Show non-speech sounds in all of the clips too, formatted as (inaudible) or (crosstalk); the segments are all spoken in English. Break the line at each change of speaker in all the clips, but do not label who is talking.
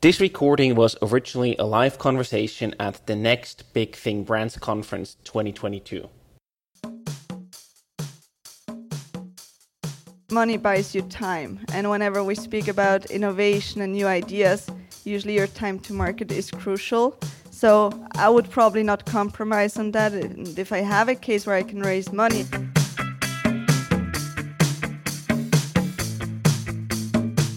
This recording was originally a live conversation at the Next Big Thing Brands Conference 2022.
Money buys you time, and whenever we speak about innovation and new ideas, usually your time to market is crucial. So I would probably not compromise on that if I have a case where I can raise money.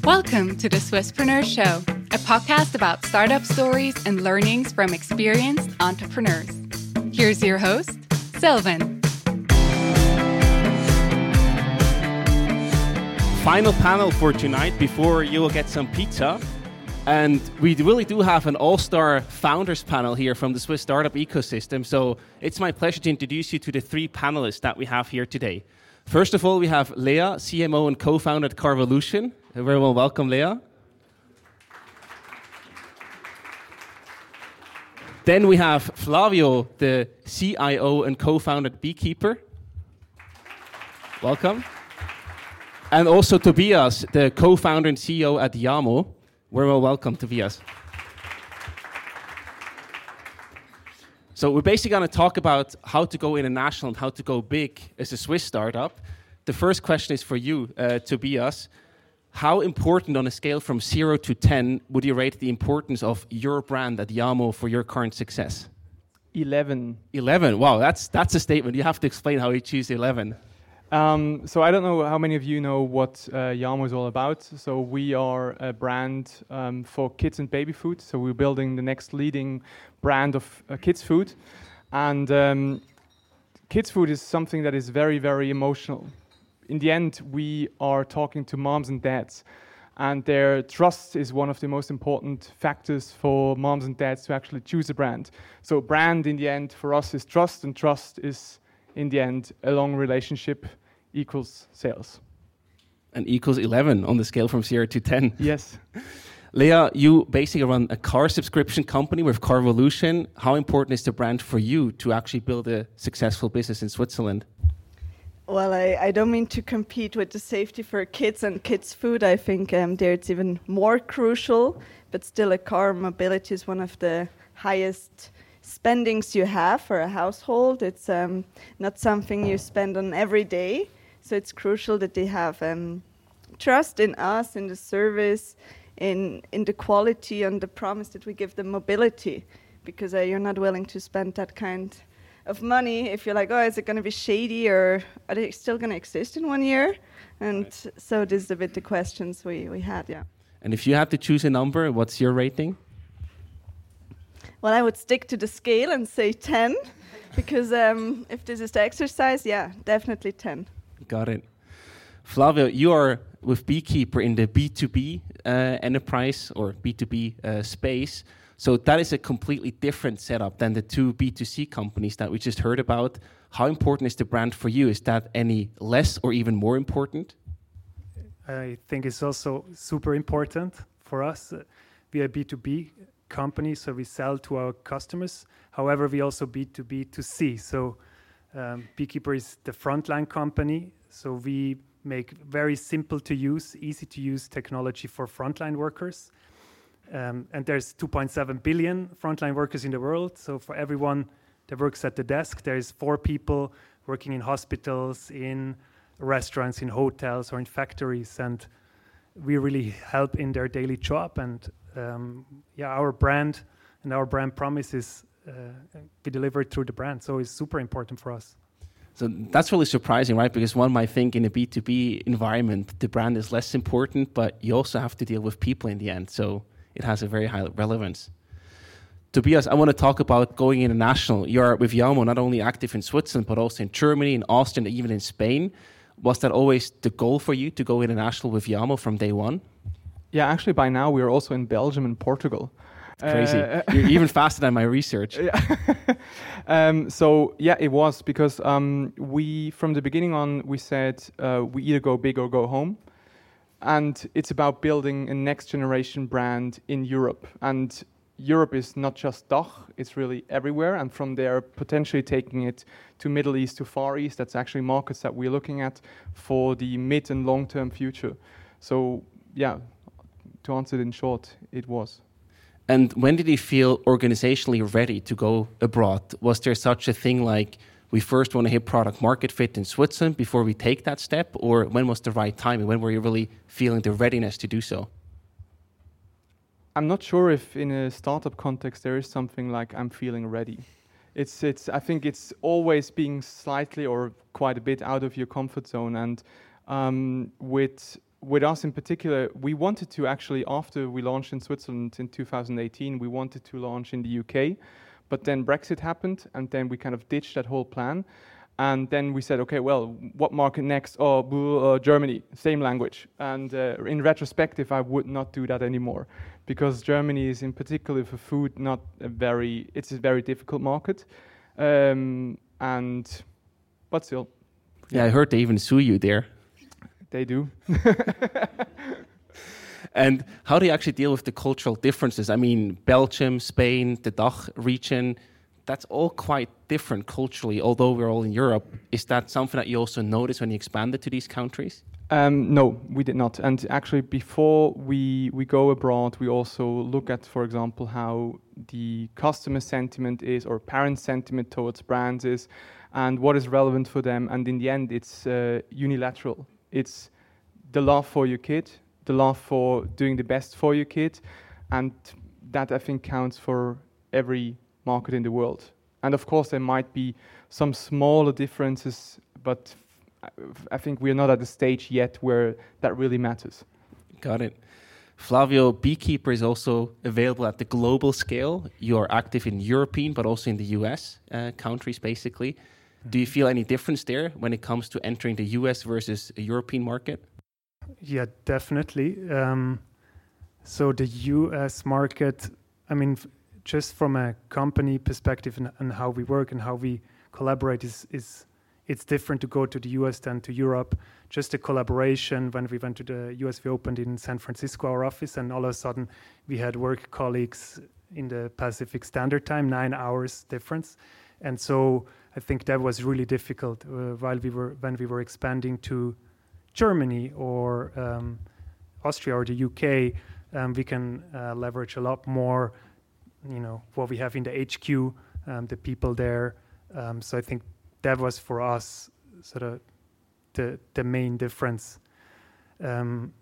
Welcome to the Swisspreneur Show, a podcast about startup stories and learnings from experienced entrepreneurs. Here's your host, Silvan.
Final panel for tonight before you will get some pizza. And we really do have an all star founders panel here from the Swiss startup ecosystem. So it's my pleasure to introduce you to the three panelists that we have here today. First of all, we have Léa, CMO and co founder at Carvolution. Very well, welcome, Léa. Then we have Flavio, the CIO and co founder at Beekeeper. Welcome. And also Tobias, the co founder and CEO at Yamo. We're well, welcome, Tobias. So we're basically going to talk about how to go international and how to go big as a Swiss startup. The first question is for you, uh, Tobias. How important on a scale from zero to 10 would you rate the importance of your brand at Yamo for your current success?
11.
11. Wow, that's, that's a statement. You have to explain how you choose 11.
Um, so I don't know how many of you know what uh, Yamo is all about. So we are a brand um, for kids and baby food. So we're building the next leading brand of uh, kids food, and um, kids food is something that is very very emotional. In the end, we are talking to moms and dads, and their trust is one of the most important factors for moms and dads to actually choose a brand. So brand in the end for us is trust, and trust is in the end a long relationship equals sales.
And equals 11 on the scale from 0 to 10.
Yes. (laughs)
Léa, you basically run a car subscription company with Carvolution. How important is the brand for you to actually build a successful business in Switzerland?
Well, I, I don't mean to compete with the safety for kids and kids' food. I think um, there it's even more crucial, but still, a car mobility is one of the highest spendings you have for a household. It's um, not something you spend on every day. So it's crucial that they have um, trust in us, in the service, in in the quality, and the promise that we give them mobility, because uh, you're not willing to spend that kind of money if you're like, oh, is it going to be shady or are they still going to exist in one year? And right. so this is a bit the questions we, we had, yeah.
And if you had to choose a number, what's your rating?
Well, I would stick to the scale and say 10, (laughs) because um, if this is the exercise, yeah, definitely 10.
Got it. Flavio, you are with Beekeeper in the B2B uh, enterprise or B2B uh, space. So that is a completely different setup than the two B2C companies that we just heard about. How important is the brand for you? Is that any less or even more important?
I think it's also super important for us. We are B2B company, so we sell to our customers. However, we also B2B to C. So um, Beekeeper is the frontline company. So we make very simple to use, easy to use technology for frontline workers. Um, and there's 2.7 billion frontline workers in the world. So for everyone that works at the desk, there's four people working in hospitals, in restaurants, in hotels, or in factories, and we really help in their daily job. And um, yeah, our brand and our brand promise is uh, be delivered through the brand. So it's super important for us.
So that's really surprising, right? Because one might think in a B2B environment, the brand is less important, but you also have to deal with people in the end. So it has a very high relevance. Tobias, I want to talk about going international. You're with Yamo not only active in Switzerland, but also in Germany, in Austria, and even in Spain. Was that always the goal for you to go international with Yamo from day one?
Yeah, actually, by now we are also in Belgium and Portugal.
Crazy. Uh, (laughs) You're even faster than my research. (laughs)
um, so yeah, it was because um, we, from the beginning on, we said uh, we either go big or go home, and it's about building a next generation brand in Europe. And Europe is not just DACH; it's really everywhere. And from there, potentially taking it to Middle East, to Far East. That's actually markets that we're looking at for the mid and long term future. So yeah, to answer it in short, it was.
And when did you feel organizationally ready to go abroad? Was there such a thing like we first want to hit product market fit in Switzerland before we take that step? Or when was the right time and when were you really feeling the readiness to do so?
I'm not sure if in a startup context there is something like I'm feeling ready. It's, it's, I think it's always being slightly or quite a bit out of your comfort zone. And um, with, with us in particular, we wanted to actually, after we launched in Switzerland in 2018, we wanted to launch in the UK. But then Brexit happened, and then we kind of ditched that whole plan. And then we said, okay, well, what market next? Oh, uh, Germany, same language. And uh, in retrospective, I would not do that anymore because Germany is, in particular for food, not a very. It's a very difficult market, um, and but still.
Yeah, I heard they even sue you there.
They do. (laughs)
and how do you actually deal with the cultural differences? I mean, Belgium, Spain, the DACH region that's all quite different culturally, although we're all in Europe. Is that something that you also noticed when you expanded to these countries?
Um, no, we did not. And actually, before we, we go abroad, we also look at, for example, how the customer sentiment is or parent sentiment towards brands is and what is relevant for them. And in the end, it's uh, unilateral. It's the love for your kid, the love for doing the best for your kid. And that I think counts for every market in the world. And of course, there might be some smaller differences, but I think we're not at the stage yet where that really matters.
Got it. Flavio, Beekeeper is also available at the global scale. You are active in European, but also in the US uh, countries, basically. Do you feel any difference there when it comes to entering the US versus a European market?
Yeah, definitely. Um, so the US market, I mean, just from a company perspective and, and, how we work and how we collaborate is, is it's different to go to the US than to Europe. Just the collaboration when we went to the US, we opened in San Francisco our office, and all of a sudden we had work colleagues in the Pacific Standard Time, nine hours difference, and so I think that was really difficult uh, while we were when we were expanding to Germany or um, Austria or the UK. Um, we can uh, leverage a lot more you know what we have in the HQ, um, the people there. Um, so I think that was for us sort of the the main difference. Um,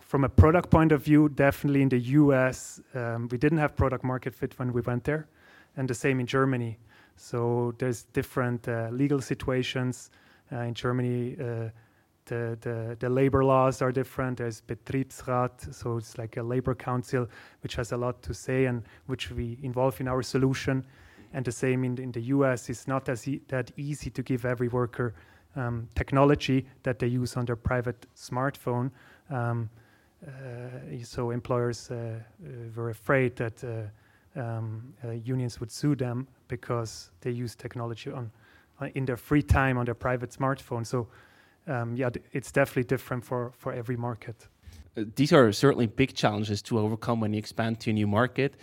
from a product point of view, definitely in the US, um, we didn't have product market fit when we went there, and the same in Germany. So there's different uh, legal situations uh, in Germany. The, the, the labor laws are different. There's Betriebsrat, so it's like a labor council, which has a lot to say and which we involve in our solution. And the same in, in the US, it's not as e- that easy to give every worker um, technology that they use on their private smartphone. Um, uh, so employers uh, uh, were afraid that uh, um, uh, unions would sue them because they use technology on uh, in their free time on their private smartphone. So um, yeah, it's definitely different for, for every market.
Uh, these are certainly big challenges to overcome when you expand to a new market.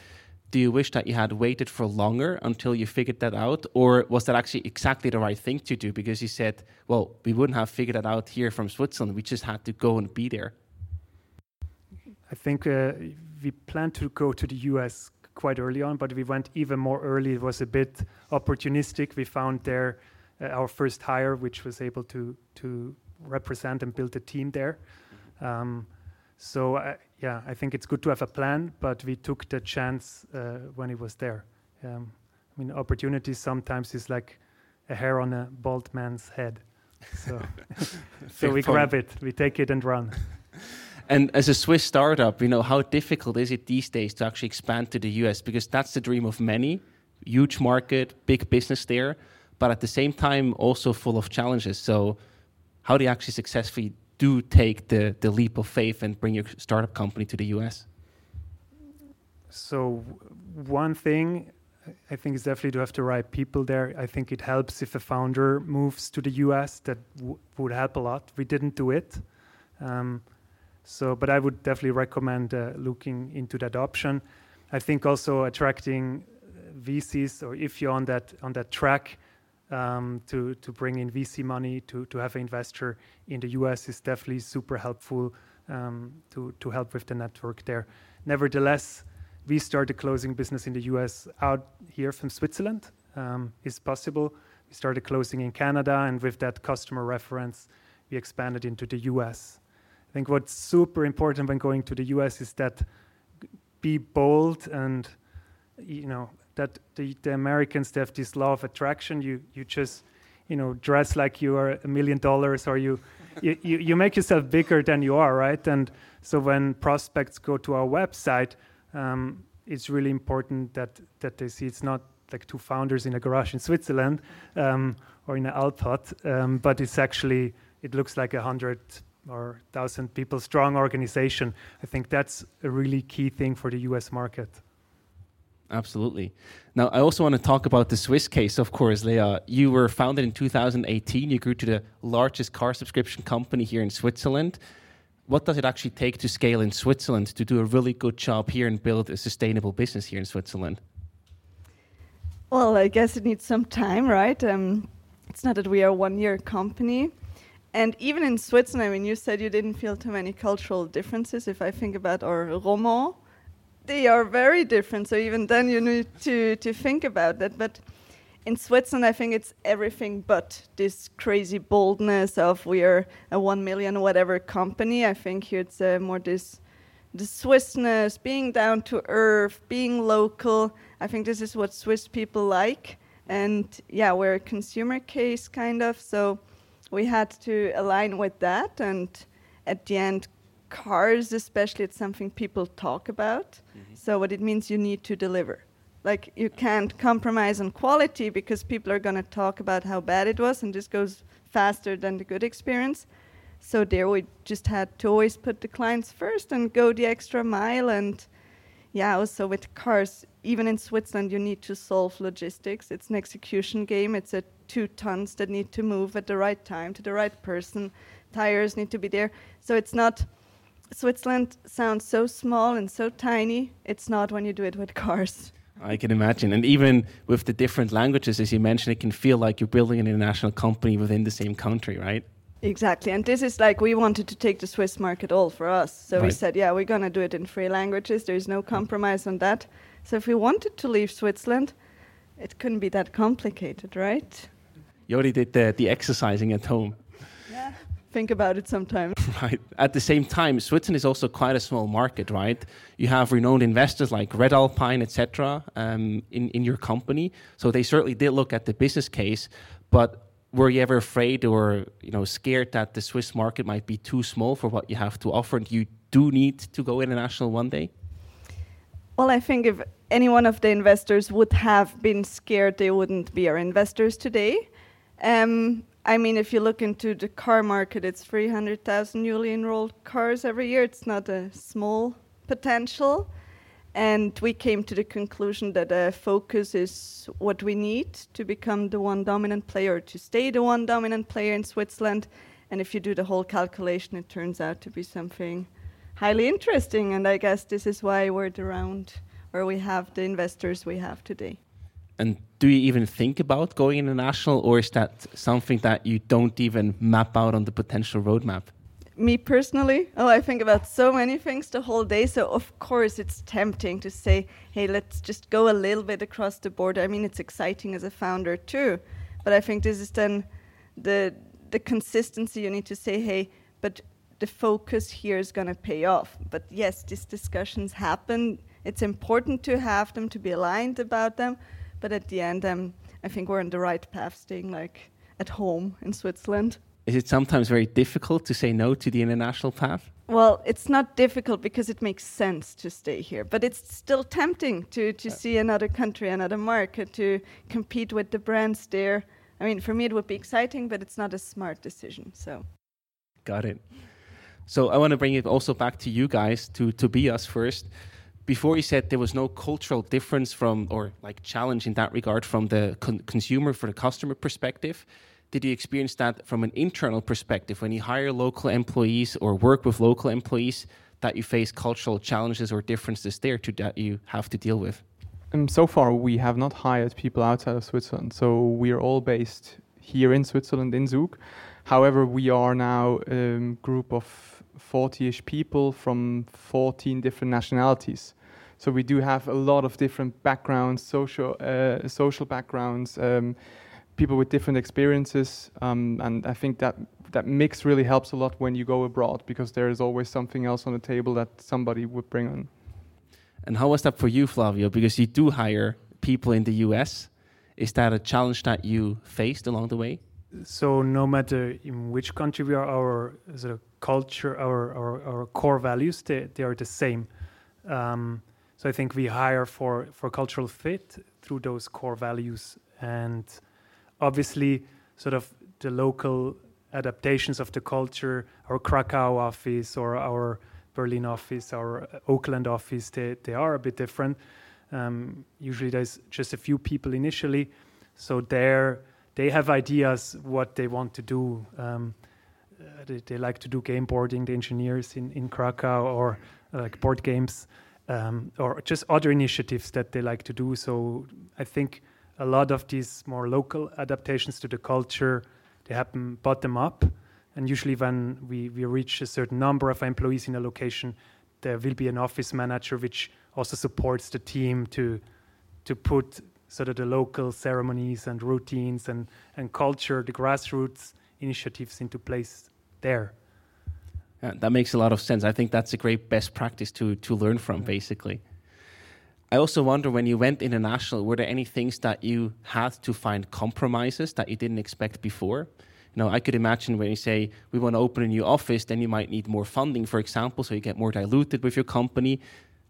Do you wish that you had waited for longer until you figured that out? Or was that actually exactly the right thing to do? Because you said, well, we wouldn't have figured that out here from Switzerland. We just had to go and be there.
I think uh, we planned to go to the US quite early on, but we went even more early. It was a bit opportunistic. We found there uh, our first hire, which was able to to represent and build a team there. Um, so uh, yeah, I think it's good to have a plan, but we took the chance uh, when it was there. Um, I mean, opportunity sometimes is like a hair on a bald man's head. So, (laughs) so we grab it, we take it and run. (laughs)
And as a Swiss startup, you know, how difficult is it these days to actually expand to the US? Because that's the dream of many. Huge market, big business there but at the same time also full of challenges. So, how do you actually successfully do take the the leap of faith and bring your startup company to the US?
So, one thing I think is definitely to have the right people there. I think it helps if a founder moves to the US. That would help a lot. We didn't do it. Um, so, but I would definitely recommend uh, looking into that option. I think also attracting VCs, or if you're on that on that track, um, to to bring in VC money to to have an investor in the US is definitely super helpful um, to to help with the network there. Nevertheless, we started closing business in the US out here from Switzerland. Um, is possible. We started closing in Canada, and with that customer reference, we expanded into the US. I think what's super important when going to the US is that be bold and you know that the, the Americans they have this law of attraction. You you just you know dress like you are a million dollars or (laughs) you, you you make yourself bigger than you are, right? And so when prospects go to our website, um, it's really important that that they see it's not like two founders in a garage in Switzerland um, or in an Alphot, um, but it's actually it looks like a hundred or thousand people strong organization. I think that's a really key thing for the U.S. market.
Absolutely. Now, I also want to talk about the Swiss case, of course, Léa. You were founded in 2018. You grew to the largest car subscription company here in Switzerland. What does it actually take to scale in Switzerland to do a really good job here and build a sustainable business here in Switzerland?
Well, I guess it needs some time, right? Um, it's not that we are a one year company. And even in Switzerland, I mean, you said you didn't feel too many cultural differences. If I think about our Roman, they are very different. So even then, you need to, to think about that. But in Switzerland, I think it's everything but this crazy boldness of we are a one million whatever company. I think here it's uh, more this the Swissness, being down to earth, being local. I think this is what Swiss people like. And yeah, we're a consumer case kind of. So we had to align with that. And at the end, cars, especially, it's something people talk about. Mm-hmm. So what it means, you need to deliver. Like you can't compromise on quality because people are going to talk about how bad it was, and this goes faster than the good experience. So there, we just had to always put the clients first and go the extra mile. And yeah, also with cars, even in Switzerland, you need to solve logistics. It's an execution game. It's a two tons that need to move at the right time to the right person. Tires need to be there. So it's not. Switzerland sounds so small and so tiny. It's not when you do it with cars.
I can imagine. And even with the different languages, as you mentioned, it can feel like you're building an international company within the same country, right?
Exactly. And this is like we wanted to take the Swiss market all for us. So right. we said, yeah, we're going to do it in three languages. There's no compromise on that. So if we wanted to leave Switzerland, it couldn't be that complicated, right?
You already did the, the exercising at home.
Yeah, think about it sometimes. (laughs)
right. At the same time, Switzerland is also quite a small market, right? You have renowned investors like Redalpine, etc., um, in in your company. So they certainly did look at the business case, but were you ever afraid or you know scared that the Swiss market might be too small for what you have to offer, and you do need to go international one day?
Well, I think if any one of the investors would have been scared, they wouldn't be our investors today. Um, I mean, if you look into the car market, it's 300,000 newly enrolled cars every year. It's not a small potential. And we came to the conclusion that uh, focus is what we need to become the one dominant player, to stay the one dominant player in Switzerland. And if you do the whole calculation, it turns out to be something highly interesting. And I guess this is why we're around, or we have the investors we have today.
And do you even think about going international, or is that something that you don't even map out on the potential roadmap?
Me personally, oh, I think about so many things the whole day. So, of course, it's tempting to say, hey, let's just go a little bit across the border. I mean, it's exciting as a founder, too. But I think this is then the, the consistency you need to say, hey, but the focus here is going to pay off. But yes, these discussions happen. It's important to have them, to be aligned about them but at the end, um, I think we're on the right path, staying like at home in Switzerland.
Is it sometimes very difficult to say no to the international path?
Well, it's not difficult because it makes sense to stay here, but it's still tempting to, to see another country, another market, to compete with the brands there. I mean, for me, it would be exciting, but it's not a smart decision. So,
got it. So, I want to bring it also back to you guys, to Tobias first before you said there was no cultural difference from or like challenge in that regard from the con consumer for the customer perspective did you experience that from an internal perspective? When you hire local employees or work with local employees that you face cultural challenges or differences there to that you have to deal with?
Um, so far we have not hired people outside of switzerland so we are all based here in switzerland in zug. However we are now a um, group of 40ish people from 14 different nationalities So we do have a lot of different backgrounds, social uh, social backgrounds, um, people with different experiences, um, and I think that that mix really helps a lot when you go abroad because there is always something else on the table that somebody would bring on.
And how was that for you, Flavio? Because you do hire people in the US. Is that a challenge that you faced along the way?
So no matter in which country we are, our sort of culture, our, our, our core values, they, they are the same. Um, so I think we hire for, for cultural fit through those core values. And obviously, sort of the local adaptations of the culture, our Krakow office or our Berlin office, our Oakland office, they, they are a bit different. Um, usually there's just a few people initially. So there they have ideas what they want to do. Um, uh, they, they, like to do game boarding, the engineers in, in Krakow, or like board games, um, or just other initiatives that they like to do. So I think a lot of these more local adaptations to the culture they happen bottom up. And usually, when we, we reach a certain number of employees in a location, there will be an office manager which also supports the team to to put sort of the local ceremonies and routines and, and culture, the grassroots initiatives into place there.
Yeah, that makes a lot of sense. I think that's a great best practice to to learn from, mm-hmm. basically. I also wonder when you went international, were there any things that you had to find compromises that you didn't expect before? You know, I could imagine when you say we want to open a new office, then you might need more funding, for example, so you get more diluted with your company.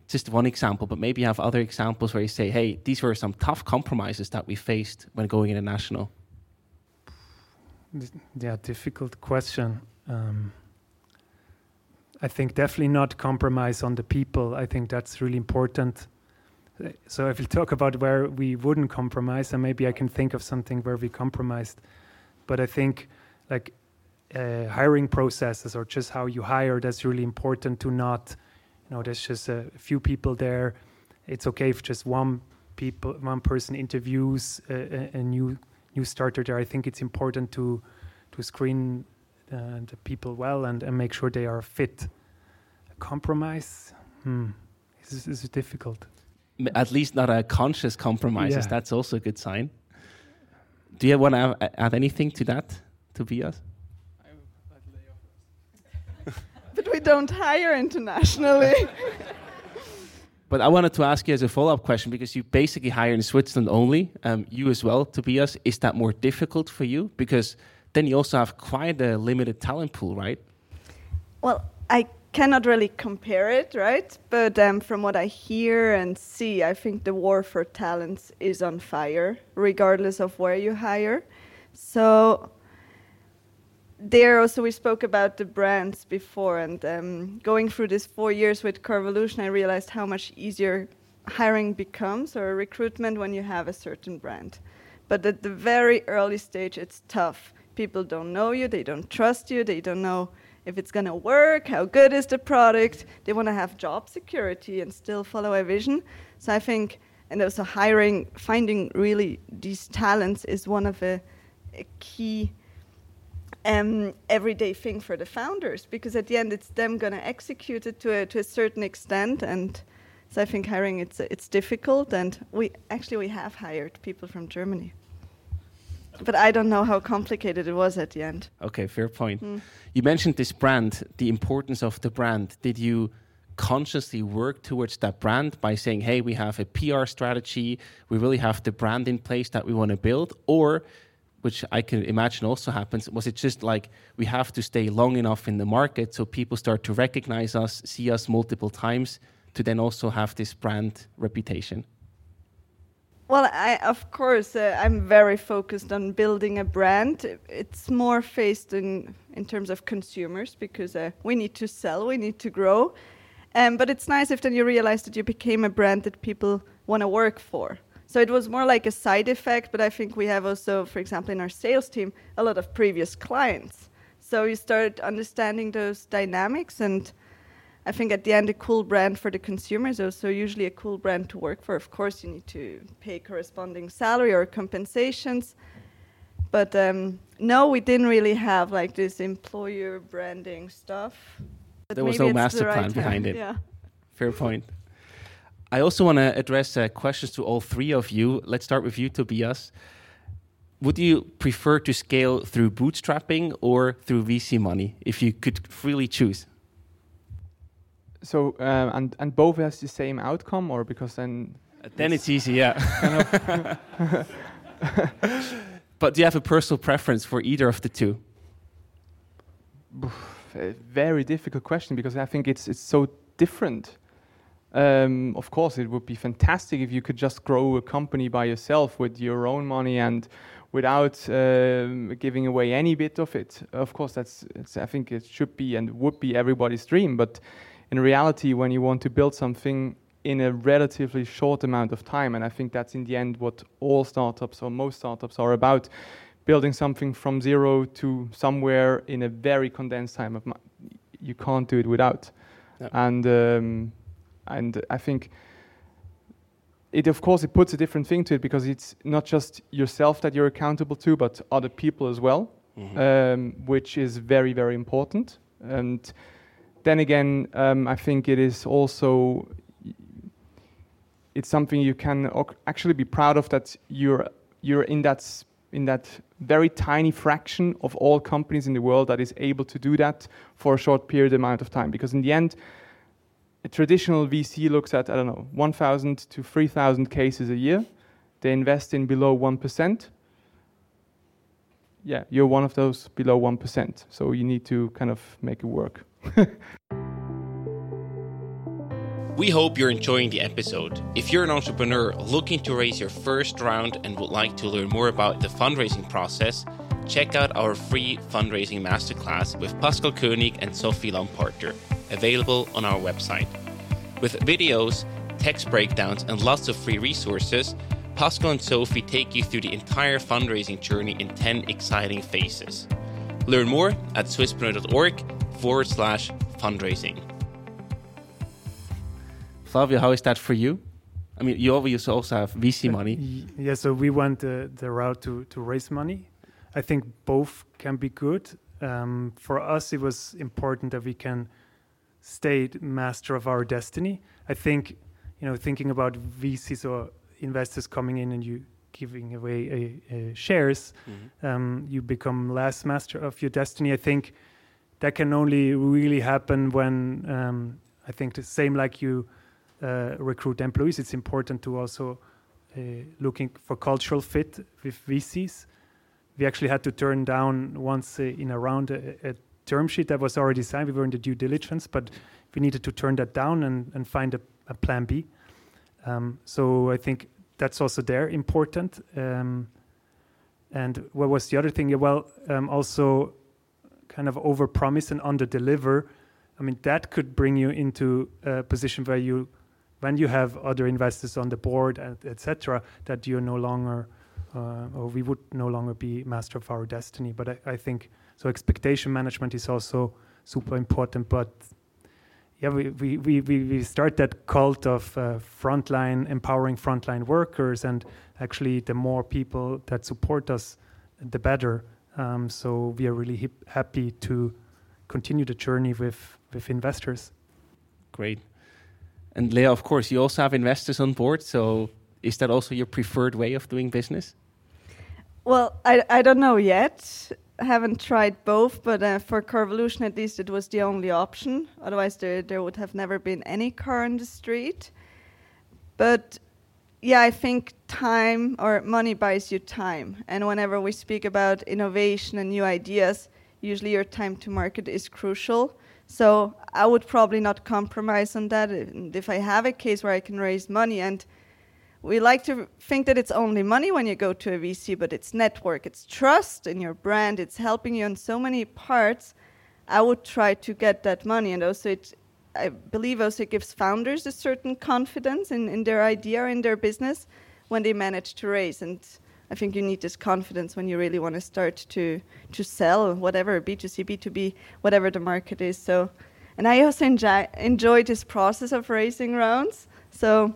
Just one example, but maybe you have other examples where you say, hey, these were some tough compromises that we faced when going international.
Yeah, difficult question. Um, I think definitely not compromise on the people. I think that's really important so if we talk about where we wouldn't compromise, and maybe I can think of something where we compromised, but I think like uh, hiring processes or just how you hire, that's really important to not, you know, there's just a few people there. It's okay if just one people, one person interviews a, a new new starter there. I think it's important to to screen uh, the people well and, and make sure they are fit. A compromise, hmm, this is, this is difficult
at least not a conscious compromise. Yeah. That's also a good sign. Do you want to add anything to that, Tobias? (laughs)
but we don't hire internationally. (laughs)
but I wanted to ask you as a follow-up question because you basically hire in Switzerland only. Um, you as well, Tobias. Is that more difficult for you because then you also have quite a limited talent pool, right?
Well, I cannot really compare it, right? But um, from what I hear and see, I think the war for talents is on fire, regardless of where you hire. So there also we spoke about the brands before, and um, going through this four years with Carvolution, I realized how much easier hiring becomes or recruitment when you have a certain brand. But at the very early stage, it's tough. People don't know you, they don't trust you, they don't know if it's going to work, how good is the product. They want to have job security and still follow a vision. So I think, and also hiring, finding really these talents is one of a, key um, everyday thing for the founders because at the end it's them going to execute it to a, to a certain extent and so I think hiring it's it's difficult and we actually we have hired people from Germany but I don't know how complicated it was at the end.
Okay, fair point. Mm. You mentioned this brand, the importance of the brand. Did you consciously work towards that brand by saying, hey, we have a PR strategy, we really have the brand in place that we want to build? Or, which I can imagine also happens, was it just like we have to stay long enough in the market so people start to recognize us, see us multiple times to then also have this brand reputation?
Well, I, of course, uh, I'm very focused on building a brand. It's more faced in, in terms of consumers because uh, we need to sell, we need to grow. Um, but it's nice if then you realize that you became a brand that people want to work for. So it was more like a side effect, but I think we have also, for example, in our sales team, a lot of previous clients. So you start understanding those dynamics and I think at the end, a cool brand for the consumer is also usually a cool brand to work for. Of course, you need to pay corresponding salary or compensations. But um, no, we didn't really have like this employer branding stuff.
But there was no master right plan behind it. Yeah. Fair point. I also want to address uh, questions to all three of you. Let's start with you, Tobias. Would you prefer to scale through bootstrapping or through VC money if you could freely choose?
So um, and and both has the same outcome, or because then
then it's, it's easy, yeah. (laughs) (laughs) but do you have a personal preference for either of the two?
A very difficult question because I think it's it's so different. Um, of course, it would be fantastic if you could just grow a company by yourself with your own money and without um, giving away any bit of it. Of course, that's I think it should be and would be everybody's dream. But in reality, when you want to build something in a relatively short amount of time, and I think that's in the end what all startups or most startups are about, building something from zero to somewhere in a very condensed time of you can't do it without. And um, and I think it of course it puts a different thing to it because it's not just yourself that you're accountable to, but other people as well, mm-hmm. um, which is very very important. And then again, um, I think it is also it's something you can actually be proud of that you're you're in that in that very tiny fraction of all companies in the world that is able to do that for a short period amount of time because in the end a traditional VC looks at, I don't know, 1,000 to 3,000 cases a year. They invest in below 1%. Yeah, you're one of those below 1%. So you need to kind of make it work. (laughs)
we hope you're enjoying the episode. If you're an entrepreneur looking to raise your first round and would like to learn more about the fundraising process, check out our free fundraising masterclass with Pascal Koenig and Sophie Lamparter available on our website. With videos, text breakdowns, and lots of free resources, Pascal and Sophie take you through the entire fundraising journey in 10 exciting phases. Learn more at swisspreneur.org forward slash fundraising. Flavio, how is that for you? I mean, you obviously also have VC money.
Yeah, so we went the, the route to, to raise money. I think both can be good. Um, for us, it was important that we can stay master of our destiny. I think, you know, thinking about VCs or investors coming in and you giving away a, a shares, mm-hmm. um, you become less master of your destiny. I think that can only really happen when um, I think the same like you uh, recruit employees. It's important to also uh, looking for cultural fit with VCs. We actually had to turn down once uh, in a round a, a term sheet that was already signed. We were in the due diligence, but we needed to turn that down and, and find a, a plan B. Um, so I think that's also there important. Um, and what was the other thing? Well, um, also kind of over promise and under deliver. I mean, that could bring you into a position where you, when you have other investors on the board, and etc., that you're no longer, uh, or we would no longer be master of our destiny. But I, I think so expectation management is also super important. But yeah, we, we, we, we start that cult of uh, frontline, empowering frontline workers, and actually, the more people that support us, the better. Um, so we are really hip, happy to continue the journey with, with investors.
Great. And Léa, of course, you also have investors on board. So is that also your preferred way of doing business?
Well, I, I don't know yet haven't tried both, but uh, for Carvolution at least it was the only option. Otherwise, there there would have never been any car on the street. But yeah, I think time or money buys you time, and whenever we speak about innovation and new ideas, usually your time to market is crucial. So I would probably not compromise on that. And if I have a case where I can raise money and we like to think that it's only money when you go to a VC, but it's network, it's trust in your brand, it's helping you on so many parts. I would try to get that money, and also it, I believe, also it gives founders a certain confidence in, in their idea in their business when they manage to raise. And I think you need this confidence when you really want to start to to sell whatever B2C, B2B, whatever the market is. So, and I also enjoy enjoy this process of raising rounds. So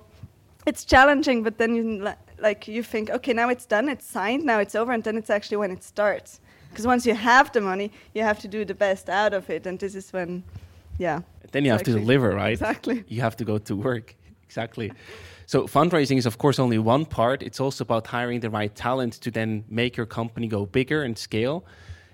it's challenging, but then you like you think, okay, now it's done, it's signed, now it's over, and then it's actually when it starts. Because once you have the money, you have to do the best out of it, and this is when, yeah.
Then you have to deliver, right?
Exactly.
You have to go to work. (laughs) exactly. So fundraising is of course only one part. It's also about hiring the right talent to then make your company go bigger and scale.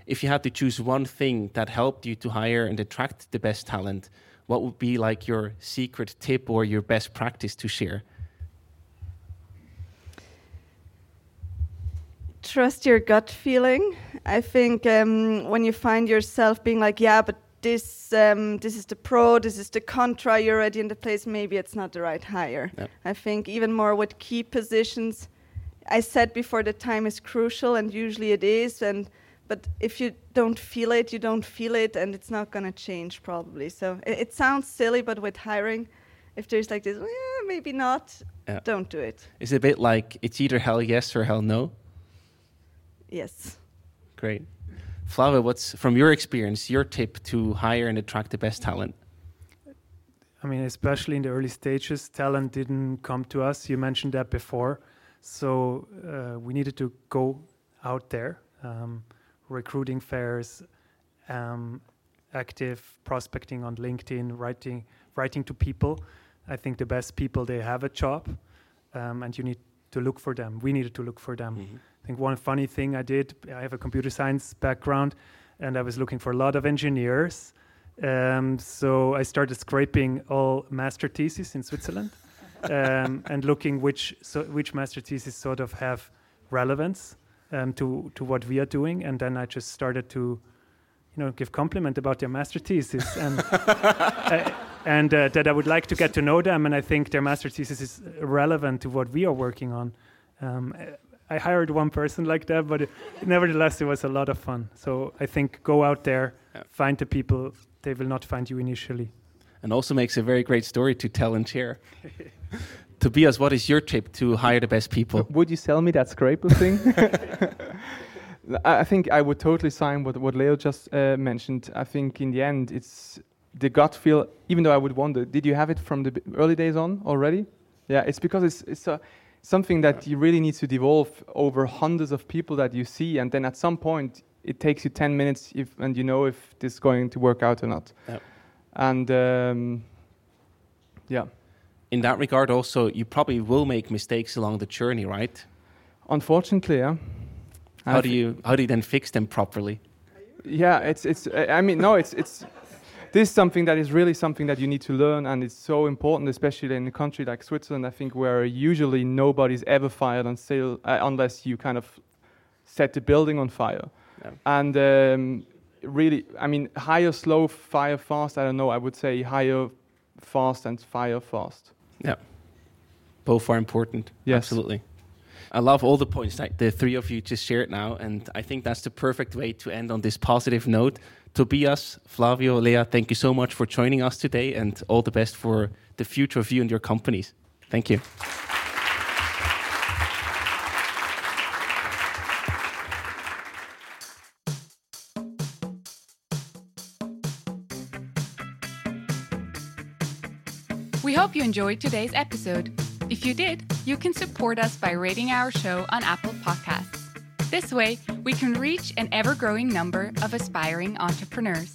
If you had to choose one thing that helped you to hire and attract the best talent, what would be like your secret tip or your best practice to share?
Trust your gut feeling. I think um, when you find yourself being like, yeah, but this um, this is the pro, this is the contra, you're already in the place. Maybe it's not the right hire. Yep. I think even more with key positions. I said before the time is crucial, and usually it is. And but if you don't feel it, you don't feel it, and it's not going to change probably. So it, it, sounds silly, but with hiring, if there's like this, maybe not, yeah. don't do it.
It's a bit like it's either hell yes or hell no.
Yes.
Great. Flavio, what's from your experience your tip to hire and attract the best talent?
I mean, especially in the early stages, talent didn't come to us. You mentioned that before, so uh, we needed to go out there, um, recruiting fairs, um, active prospecting on LinkedIn, writing writing to people. I think the best people they have a job, um, and you need to look for them. We needed to look for them. Mm-hmm. I think one funny thing I did, I have a computer science background, and I was looking for a lot of engineers. Um, so I started scraping all master theses in Switzerland (laughs) um, and looking which so which master theses sort of have relevance um, to to what we are doing, and then I just started to, you know, give compliment about their master thesis and (laughs) uh, and uh, that I would like to get to know them, and I think their master thesis is relevant to what we are working on. Um, I hired one person like that, but it, nevertheless, it was a lot of fun. So I think go out there, yeah. find the people. They will not find you initially.
And also makes a very great story to tell and share. (laughs) Tobias, what is your tip to hire the best people?
Would you sell me that scraper thing? (laughs) I think I would totally sign what, what Leo just uh, mentioned. I think in the end, it's the gut feel, even though I would wonder, did you have it from the early days on already? Yeah, it's because it's, it's a something that you really need to devolve over hundreds of people that you see, and then at some point it takes you 10 minutes if, and you know if this is going to work out or not. Yep. And um, yeah.
In that regard, also, you probably will make mistakes along the journey, right?
Unfortunately, yeah.
How do you how do you then fix them properly?
Yeah, it's it's. I mean, no, it's it's this is something that is really something that you need to learn, and it's so important, especially in a country like Switzerland. I think where usually nobody's ever fired until, uh, unless you kind of set the building on fire. Yeah. And um, really, I mean, hire slow, fire fast. I don't know. I would say hire fast and fire fast.
Yeah, both are important.
Yes.
Absolutely. I love all the points that the three of you just shared now, and I think that's the perfect way to end on this positive note. Tobias, Flavio, Lea, thank you so much for joining us today, and all the best for the future of you and your companies. Thank you.
We hope you enjoyed today's episode. If you did, you can support us by rating our show on Apple Podcasts. This way, we can reach an ever growing number of aspiring entrepreneurs.